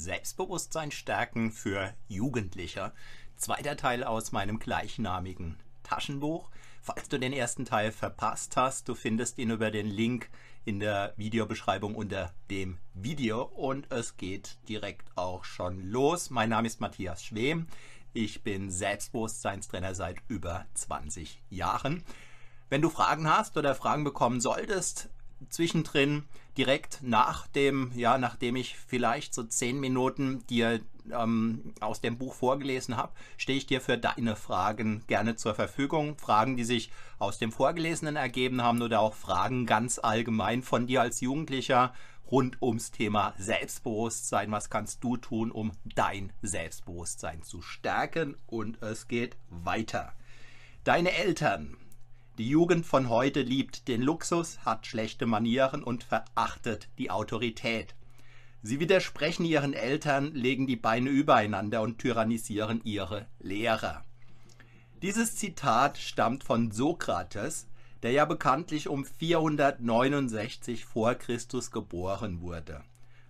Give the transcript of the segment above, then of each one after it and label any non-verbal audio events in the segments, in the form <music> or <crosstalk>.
Selbstbewusstsein stärken für Jugendliche. Zweiter Teil aus meinem gleichnamigen Taschenbuch. Falls du den ersten Teil verpasst hast, du findest ihn über den Link in der Videobeschreibung unter dem Video und es geht direkt auch schon los. Mein Name ist Matthias Schwem. Ich bin Selbstbewusstseinstrainer seit über 20 Jahren. Wenn du Fragen hast oder Fragen bekommen solltest, zwischendrin direkt nach dem, ja, nachdem ich vielleicht so zehn Minuten dir ähm, aus dem Buch vorgelesen habe, stehe ich dir für deine Fragen gerne zur Verfügung. Fragen, die sich aus dem Vorgelesenen ergeben haben oder auch Fragen ganz allgemein von dir als Jugendlicher rund ums Thema Selbstbewusstsein. Was kannst du tun, um dein Selbstbewusstsein zu stärken? Und es geht weiter. Deine Eltern die Jugend von heute liebt den Luxus, hat schlechte Manieren und verachtet die Autorität. Sie widersprechen ihren Eltern, legen die Beine übereinander und tyrannisieren ihre Lehrer. Dieses Zitat stammt von Sokrates, der ja bekanntlich um 469 vor Christus geboren wurde.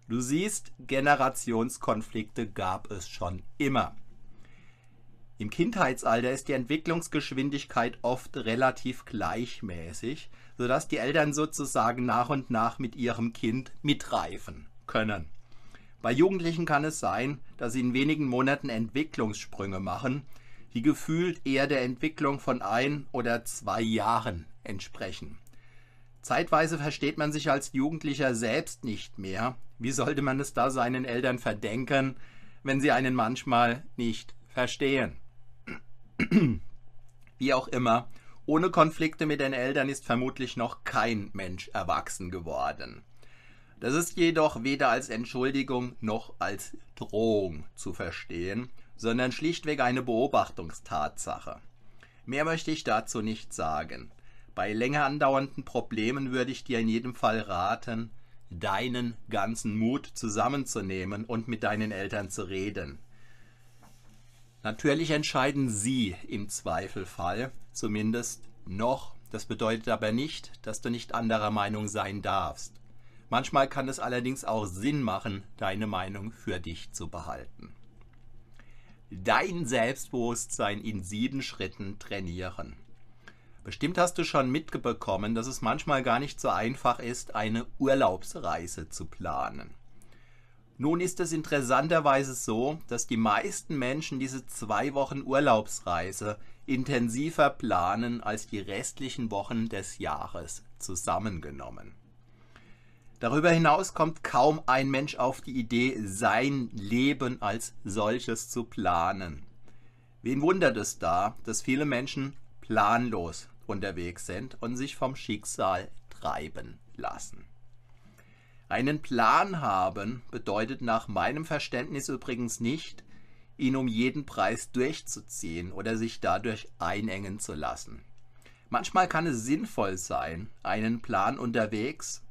Du siehst, Generationskonflikte gab es schon immer. Im Kindheitsalter ist die Entwicklungsgeschwindigkeit oft relativ gleichmäßig, sodass die Eltern sozusagen nach und nach mit ihrem Kind mitreifen können. Bei Jugendlichen kann es sein, dass sie in wenigen Monaten Entwicklungssprünge machen, die gefühlt eher der Entwicklung von ein oder zwei Jahren entsprechen. Zeitweise versteht man sich als Jugendlicher selbst nicht mehr. Wie sollte man es da seinen Eltern verdenken, wenn sie einen manchmal nicht verstehen? <clears throat> Wie auch immer, ohne Konflikte mit den Eltern ist vermutlich noch kein Mensch erwachsen geworden. Das ist jedoch weder als Entschuldigung noch als Drohung zu verstehen, sondern schlichtweg eine Beobachtungstatsache. Mehr möchte ich dazu nicht sagen. Bei länger andauernden Problemen würde ich dir in jedem Fall raten, deinen ganzen Mut zusammenzunehmen und mit deinen Eltern zu reden. Natürlich entscheiden Sie im Zweifelfall, zumindest noch. Das bedeutet aber nicht, dass du nicht anderer Meinung sein darfst. Manchmal kann es allerdings auch Sinn machen, deine Meinung für dich zu behalten. Dein Selbstbewusstsein in sieben Schritten trainieren. Bestimmt hast du schon mitbekommen, dass es manchmal gar nicht so einfach ist, eine Urlaubsreise zu planen. Nun ist es interessanterweise so, dass die meisten Menschen diese zwei Wochen Urlaubsreise intensiver planen als die restlichen Wochen des Jahres zusammengenommen. Darüber hinaus kommt kaum ein Mensch auf die Idee, sein Leben als solches zu planen. Wen wundert es da, dass viele Menschen planlos unterwegs sind und sich vom Schicksal treiben lassen? Einen Plan haben bedeutet nach meinem Verständnis übrigens nicht, ihn um jeden Preis durchzuziehen oder sich dadurch einengen zu lassen. Manchmal kann es sinnvoll sein, einen Plan unterwegs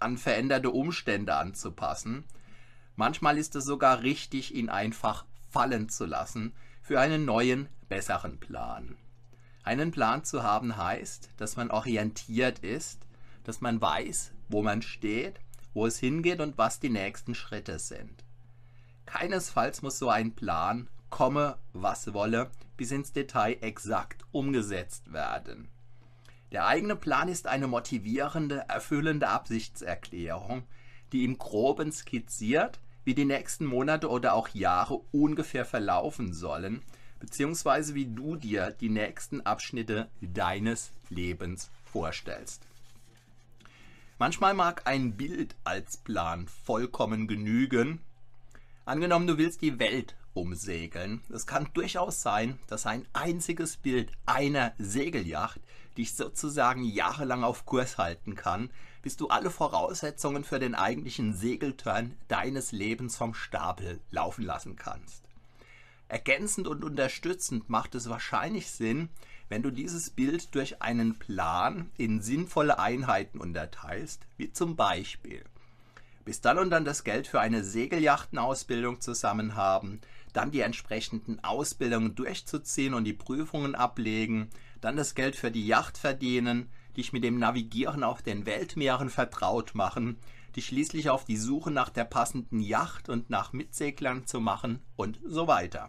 an veränderte Umstände anzupassen. Manchmal ist es sogar richtig, ihn einfach fallen zu lassen für einen neuen, besseren Plan. Einen Plan zu haben heißt, dass man orientiert ist, dass man weiß, wo man steht, wo es hingeht und was die nächsten Schritte sind. Keinesfalls muss so ein Plan, komme was wolle, bis ins Detail exakt umgesetzt werden. Der eigene Plan ist eine motivierende, erfüllende Absichtserklärung, die im groben skizziert, wie die nächsten Monate oder auch Jahre ungefähr verlaufen sollen, beziehungsweise wie du dir die nächsten Abschnitte deines Lebens vorstellst. Manchmal mag ein Bild als Plan vollkommen genügen. Angenommen, du willst die Welt umsegeln. Es kann durchaus sein, dass ein einziges Bild einer Segelyacht dich sozusagen jahrelang auf Kurs halten kann, bis du alle Voraussetzungen für den eigentlichen Segelturn deines Lebens vom Stapel laufen lassen kannst. Ergänzend und unterstützend macht es wahrscheinlich Sinn, wenn du dieses Bild durch einen Plan in sinnvolle Einheiten unterteilst, wie zum Beispiel bis dann und dann das Geld für eine Segeljachtenausbildung zusammen haben, dann die entsprechenden Ausbildungen durchzuziehen und die Prüfungen ablegen, dann das Geld für die Yacht verdienen, dich mit dem Navigieren auf den Weltmeeren vertraut machen, dich schließlich auf die Suche nach der passenden Yacht und nach Mitseglern zu machen und so weiter.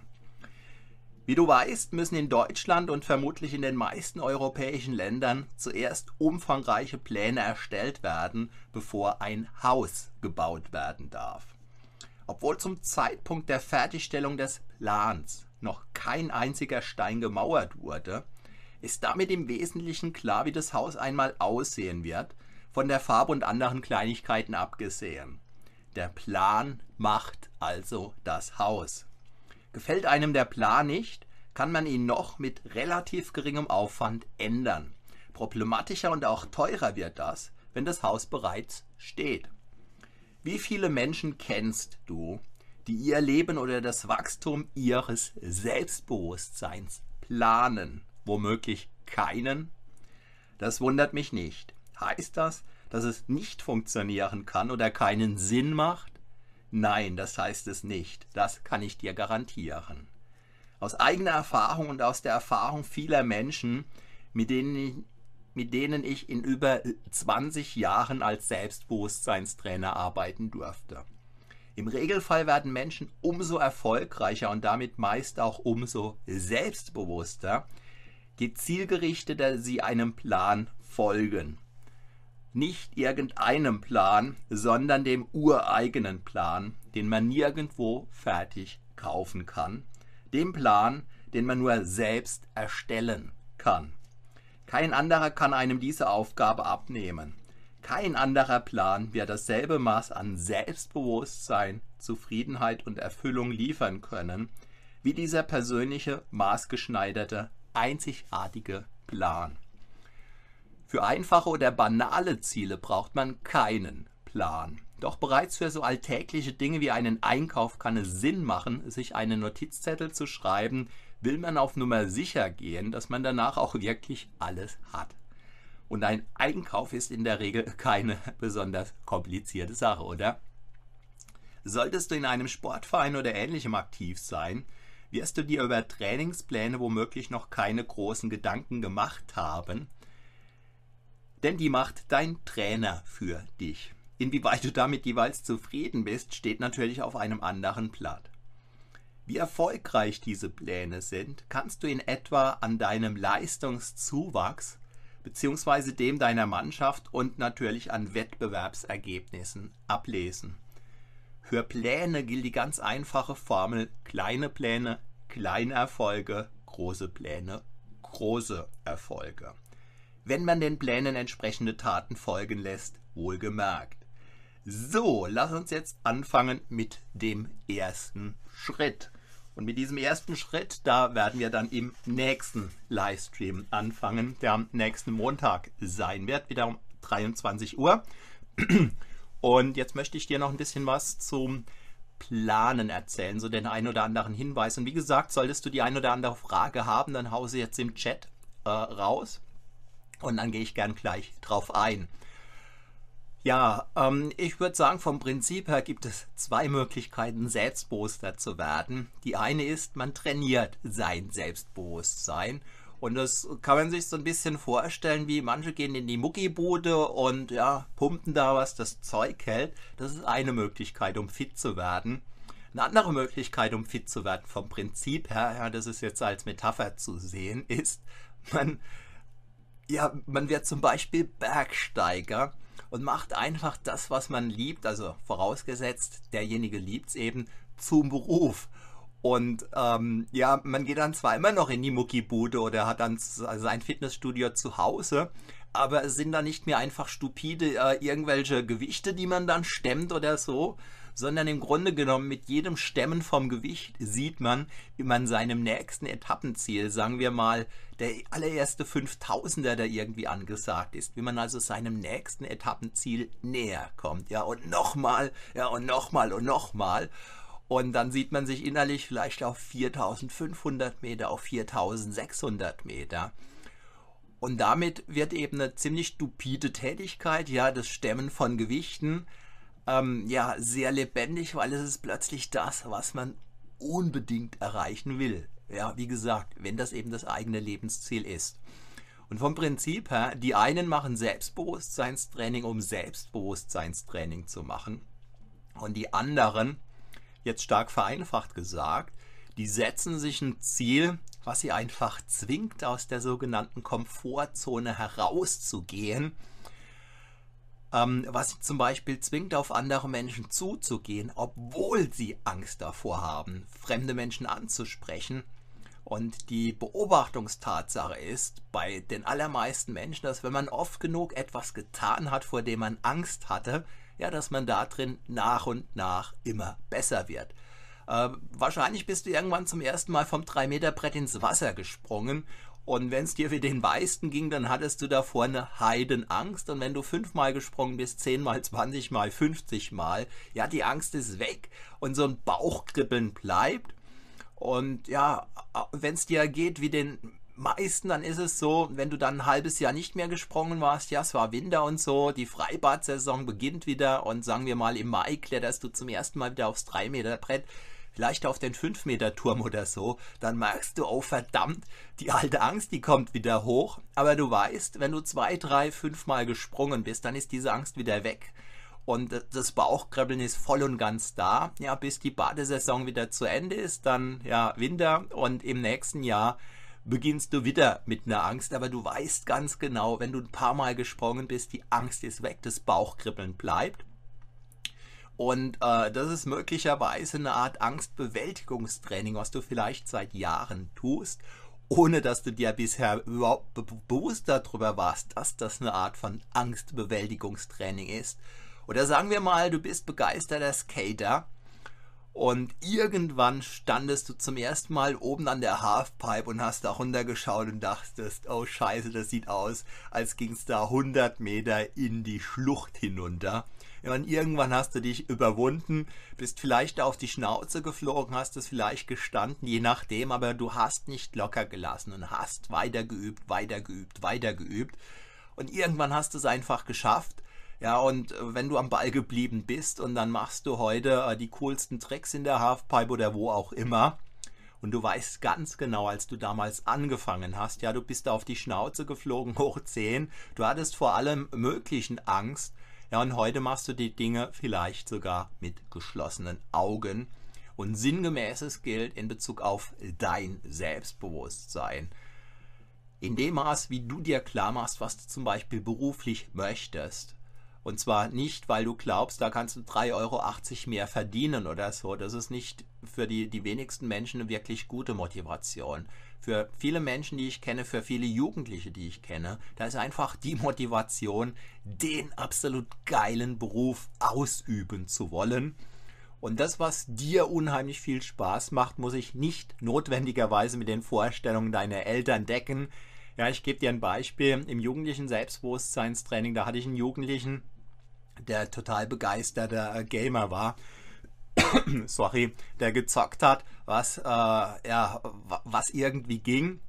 Wie du weißt, müssen in Deutschland und vermutlich in den meisten europäischen Ländern zuerst umfangreiche Pläne erstellt werden, bevor ein Haus gebaut werden darf. Obwohl zum Zeitpunkt der Fertigstellung des Plans noch kein einziger Stein gemauert wurde, ist damit im Wesentlichen klar, wie das Haus einmal aussehen wird, von der Farbe und anderen Kleinigkeiten abgesehen. Der Plan macht also das Haus. Gefällt einem der Plan nicht, kann man ihn noch mit relativ geringem Aufwand ändern. Problematischer und auch teurer wird das, wenn das Haus bereits steht. Wie viele Menschen kennst du, die ihr Leben oder das Wachstum ihres Selbstbewusstseins planen? Womöglich keinen? Das wundert mich nicht. Heißt das, dass es nicht funktionieren kann oder keinen Sinn macht? Nein, das heißt es nicht. Das kann ich dir garantieren. Aus eigener Erfahrung und aus der Erfahrung vieler Menschen, mit denen ich, mit denen ich in über 20 Jahren als Selbstbewusstseinstrainer arbeiten durfte. Im Regelfall werden Menschen umso erfolgreicher und damit meist auch umso selbstbewusster, je zielgerichteter sie einem Plan folgen nicht irgendeinem Plan, sondern dem ureigenen Plan, den man nirgendwo fertig kaufen kann, dem Plan, den man nur selbst erstellen kann. Kein anderer kann einem diese Aufgabe abnehmen. Kein anderer Plan wird dasselbe Maß an Selbstbewusstsein, Zufriedenheit und Erfüllung liefern können, wie dieser persönliche, maßgeschneiderte, einzigartige Plan. Für einfache oder banale Ziele braucht man keinen Plan. Doch bereits für so alltägliche Dinge wie einen Einkauf kann es Sinn machen, sich einen Notizzettel zu schreiben, will man auf Nummer sicher gehen, dass man danach auch wirklich alles hat. Und ein Einkauf ist in der Regel keine besonders komplizierte Sache, oder? Solltest du in einem Sportverein oder ähnlichem aktiv sein, wirst du dir über Trainingspläne womöglich noch keine großen Gedanken gemacht haben, denn die macht dein Trainer für dich. Inwieweit du damit jeweils zufrieden bist, steht natürlich auf einem anderen Blatt. Wie erfolgreich diese Pläne sind, kannst du in etwa an deinem Leistungszuwachs bzw. dem deiner Mannschaft und natürlich an Wettbewerbsergebnissen ablesen. Für Pläne gilt die ganz einfache Formel kleine Pläne, kleine Erfolge, große Pläne, große Erfolge wenn man den Plänen entsprechende Taten folgen lässt, wohlgemerkt. So, lass uns jetzt anfangen mit dem ersten Schritt. Und mit diesem ersten Schritt, da werden wir dann im nächsten Livestream anfangen, der am nächsten Montag sein wird, wieder um 23 Uhr. Und jetzt möchte ich dir noch ein bisschen was zum Planen erzählen, so den einen oder anderen Hinweis. Und wie gesagt, solltest du die ein oder andere Frage haben, dann hau sie jetzt im Chat äh, raus. Und dann gehe ich gern gleich drauf ein. Ja, ähm, ich würde sagen, vom Prinzip her gibt es zwei Möglichkeiten, Selbstbewusster zu werden. Die eine ist, man trainiert sein Selbstbewusstsein. Und das kann man sich so ein bisschen vorstellen, wie manche gehen in die Muckibude und ja, pumpen da was das Zeug hält. Das ist eine Möglichkeit, um fit zu werden. Eine andere Möglichkeit, um fit zu werden, vom Prinzip her, ja, das ist jetzt als Metapher zu sehen, ist, <laughs> man ja, man wird zum Beispiel Bergsteiger und macht einfach das, was man liebt, also vorausgesetzt, derjenige liebt es eben, zum Beruf. Und ähm, ja, man geht dann zwar immer noch in die Muckibude oder hat dann sein Fitnessstudio zu Hause, aber es sind dann nicht mehr einfach stupide äh, irgendwelche Gewichte, die man dann stemmt oder so, sondern im Grunde genommen mit jedem Stemmen vom Gewicht sieht man, wie man seinem nächsten Etappenziel, sagen wir mal, der allererste 5000er, der irgendwie angesagt ist, wie man also seinem nächsten Etappenziel näher kommt, ja, und nochmal, ja, und nochmal und nochmal. Und dann sieht man sich innerlich vielleicht auf 4500 Meter, auf 4600 Meter. Und damit wird eben eine ziemlich stupide Tätigkeit, ja, das Stemmen von Gewichten, ähm, ja, sehr lebendig, weil es ist plötzlich das, was man unbedingt erreichen will. Ja, wie gesagt, wenn das eben das eigene Lebensziel ist. Und vom Prinzip her, die einen machen Selbstbewusstseinstraining, um Selbstbewusstseinstraining zu machen. Und die anderen, jetzt stark vereinfacht gesagt, die setzen sich ein Ziel, was sie einfach zwingt, aus der sogenannten Komfortzone herauszugehen, ähm, was sie zum Beispiel zwingt, auf andere Menschen zuzugehen, obwohl sie Angst davor haben, fremde Menschen anzusprechen. Und die Beobachtungstatsache ist bei den allermeisten Menschen, dass wenn man oft genug etwas getan hat, vor dem man Angst hatte, ja, dass man da drin nach und nach immer besser wird. Äh, wahrscheinlich bist du irgendwann zum ersten Mal vom 3-Meter-Brett ins Wasser gesprungen und wenn es dir wie den meisten ging, dann hattest du davor eine Heidenangst. Und wenn du fünfmal gesprungen bist, zehnmal, zwanzigmal, fünfzigmal, ja, die Angst ist weg und so ein Bauchkribbeln bleibt. Und ja, wenn es dir geht wie den meisten, dann ist es so, wenn du dann ein halbes Jahr nicht mehr gesprungen warst, ja, es war Winter und so, die Freibad-Saison beginnt wieder und sagen wir mal im Mai kletterst du zum ersten Mal wieder aufs 3 Meter Brett, vielleicht auf den 5-Meter-Turm oder so, dann merkst du, oh verdammt, die alte Angst, die kommt wieder hoch. Aber du weißt, wenn du zwei, drei, fünf Mal gesprungen bist, dann ist diese Angst wieder weg. Und das Bauchkribbeln ist voll und ganz da, ja, bis die Badesaison wieder zu Ende ist, dann ja Winter und im nächsten Jahr beginnst du wieder mit einer Angst, aber du weißt ganz genau, wenn du ein paar Mal gesprungen bist, die Angst ist weg, das Bauchkribbeln bleibt. Und äh, das ist möglicherweise eine Art Angstbewältigungstraining, was du vielleicht seit Jahren tust, ohne dass du dir bisher überhaupt be bewusst darüber warst, dass das eine Art von Angstbewältigungstraining ist. Oder sagen wir mal, du bist begeisterter Skater und irgendwann standest du zum ersten Mal oben an der Halfpipe und hast da runtergeschaut und dachtest, oh scheiße, das sieht aus, als ging es da 100 Meter in die Schlucht hinunter. Und irgendwann hast du dich überwunden, bist vielleicht auf die Schnauze geflogen, hast es vielleicht gestanden, je nachdem, aber du hast nicht locker gelassen und hast weiter geübt, weiter geübt, weiter geübt. Und irgendwann hast du es einfach geschafft. Ja, und äh, wenn du am Ball geblieben bist und dann machst du heute äh, die coolsten Tricks in der Halfpipe oder wo auch immer. Und du weißt ganz genau, als du damals angefangen hast, ja, du bist auf die Schnauze geflogen, <laughs> hoch 10. Du hattest vor allem möglichen Angst. Ja, und heute machst du die Dinge vielleicht sogar mit geschlossenen Augen. Und sinngemäßes gilt in Bezug auf dein Selbstbewusstsein. In dem Maß, wie du dir klar machst, was du zum Beispiel beruflich möchtest. Und zwar nicht, weil du glaubst, da kannst du 3,80 Euro mehr verdienen oder so. Das ist nicht für die, die wenigsten Menschen eine wirklich gute Motivation für viele Menschen, die ich kenne, für viele Jugendliche, die ich kenne, da ist einfach die Motivation, den absolut geilen Beruf ausüben zu wollen. Und das, was dir unheimlich viel Spaß macht, muss ich nicht notwendigerweise mit den Vorstellungen deiner Eltern decken. Ja, ich gebe dir ein Beispiel. Im jugendlichen Selbstbewusstseinstraining, da hatte ich einen Jugendlichen, der total begeisterter Gamer war <coughs> sorry, der gezockt hat, was, äh, ja, was irgendwie ging.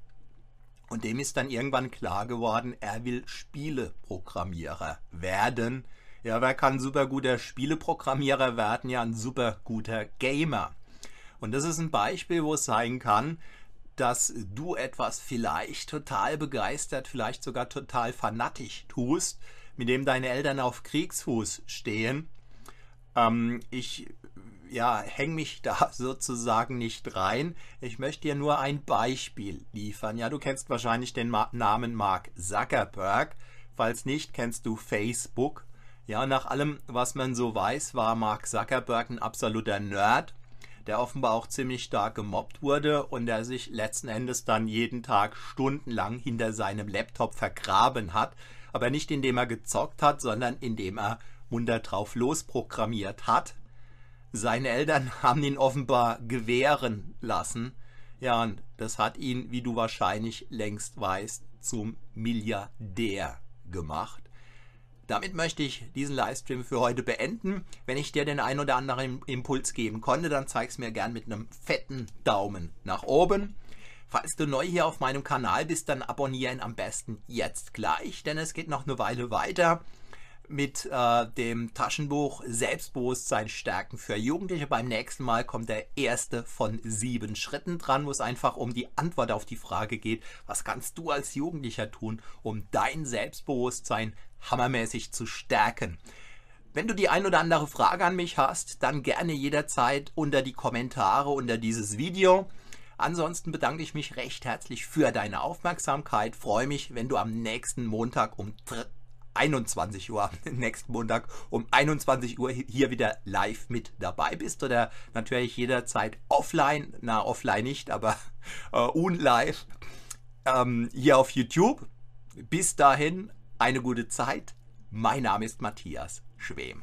Und dem ist dann irgendwann klar geworden, er will Spieleprogrammierer werden. Ja, wer kann super guter Spieleprogrammierer werden? Ja, ein super guter Gamer. Und das ist ein Beispiel, wo es sein kann, dass du etwas vielleicht total begeistert, vielleicht sogar total fanatisch tust, mit dem deine Eltern auf Kriegsfuß stehen. Ähm, ich ja, häng mich da <laughs> sozusagen nicht rein. Ich möchte dir nur ein Beispiel liefern. Ja, du kennst wahrscheinlich den Ma Namen Mark Zuckerberg. Falls nicht, kennst du Facebook. Ja, nach allem, was man so weiß, war Mark Zuckerberg ein absoluter Nerd, der offenbar auch ziemlich stark gemobbt wurde und der sich letzten Endes dann jeden Tag stundenlang hinter seinem Laptop vergraben hat. Aber nicht indem er gezockt hat, sondern indem er munter drauf losprogrammiert hat seine Eltern <laughs> haben ihn offenbar gewähren lassen. Ja, und das hat ihn, wie du wahrscheinlich längst weißt, zum Milliardär gemacht. Damit möchte ich diesen Livestream für heute beenden. Wenn ich dir den ein oder anderen Impuls geben konnte, dann zeig es mir gern mit einem fetten Daumen nach oben. Falls du neu hier auf meinem Kanal bist, dann abonnieren am besten jetzt gleich, denn es geht noch eine Weile weiter. mit äh, dem Taschenbuch Selbstbewusstsein stärken für Jugendliche. Beim nächsten Mal kommt der erste von sieben Schritten dran, wo es einfach um die Antwort auf die Frage geht, was kannst du als Jugendlicher tun, um dein Selbstbewusstsein hammermäßig zu stärken. Wenn du die ein oder andere Frage an mich hast, dann gerne jederzeit unter die Kommentare unter dieses Video. Ansonsten bedanke ich mich recht herzlich für deine Aufmerksamkeit. Freue mich, wenn du am nächsten Montag um 21 Uhr, <laughs> nächsten Montag um 21 Uhr hier wieder live mit dabei bist oder natürlich jederzeit offline, na offline nicht, aber <laughs> äh, unlive ähm, hier auf YouTube. Bis dahin eine gute Zeit. Mein Name ist Matthias Schwem.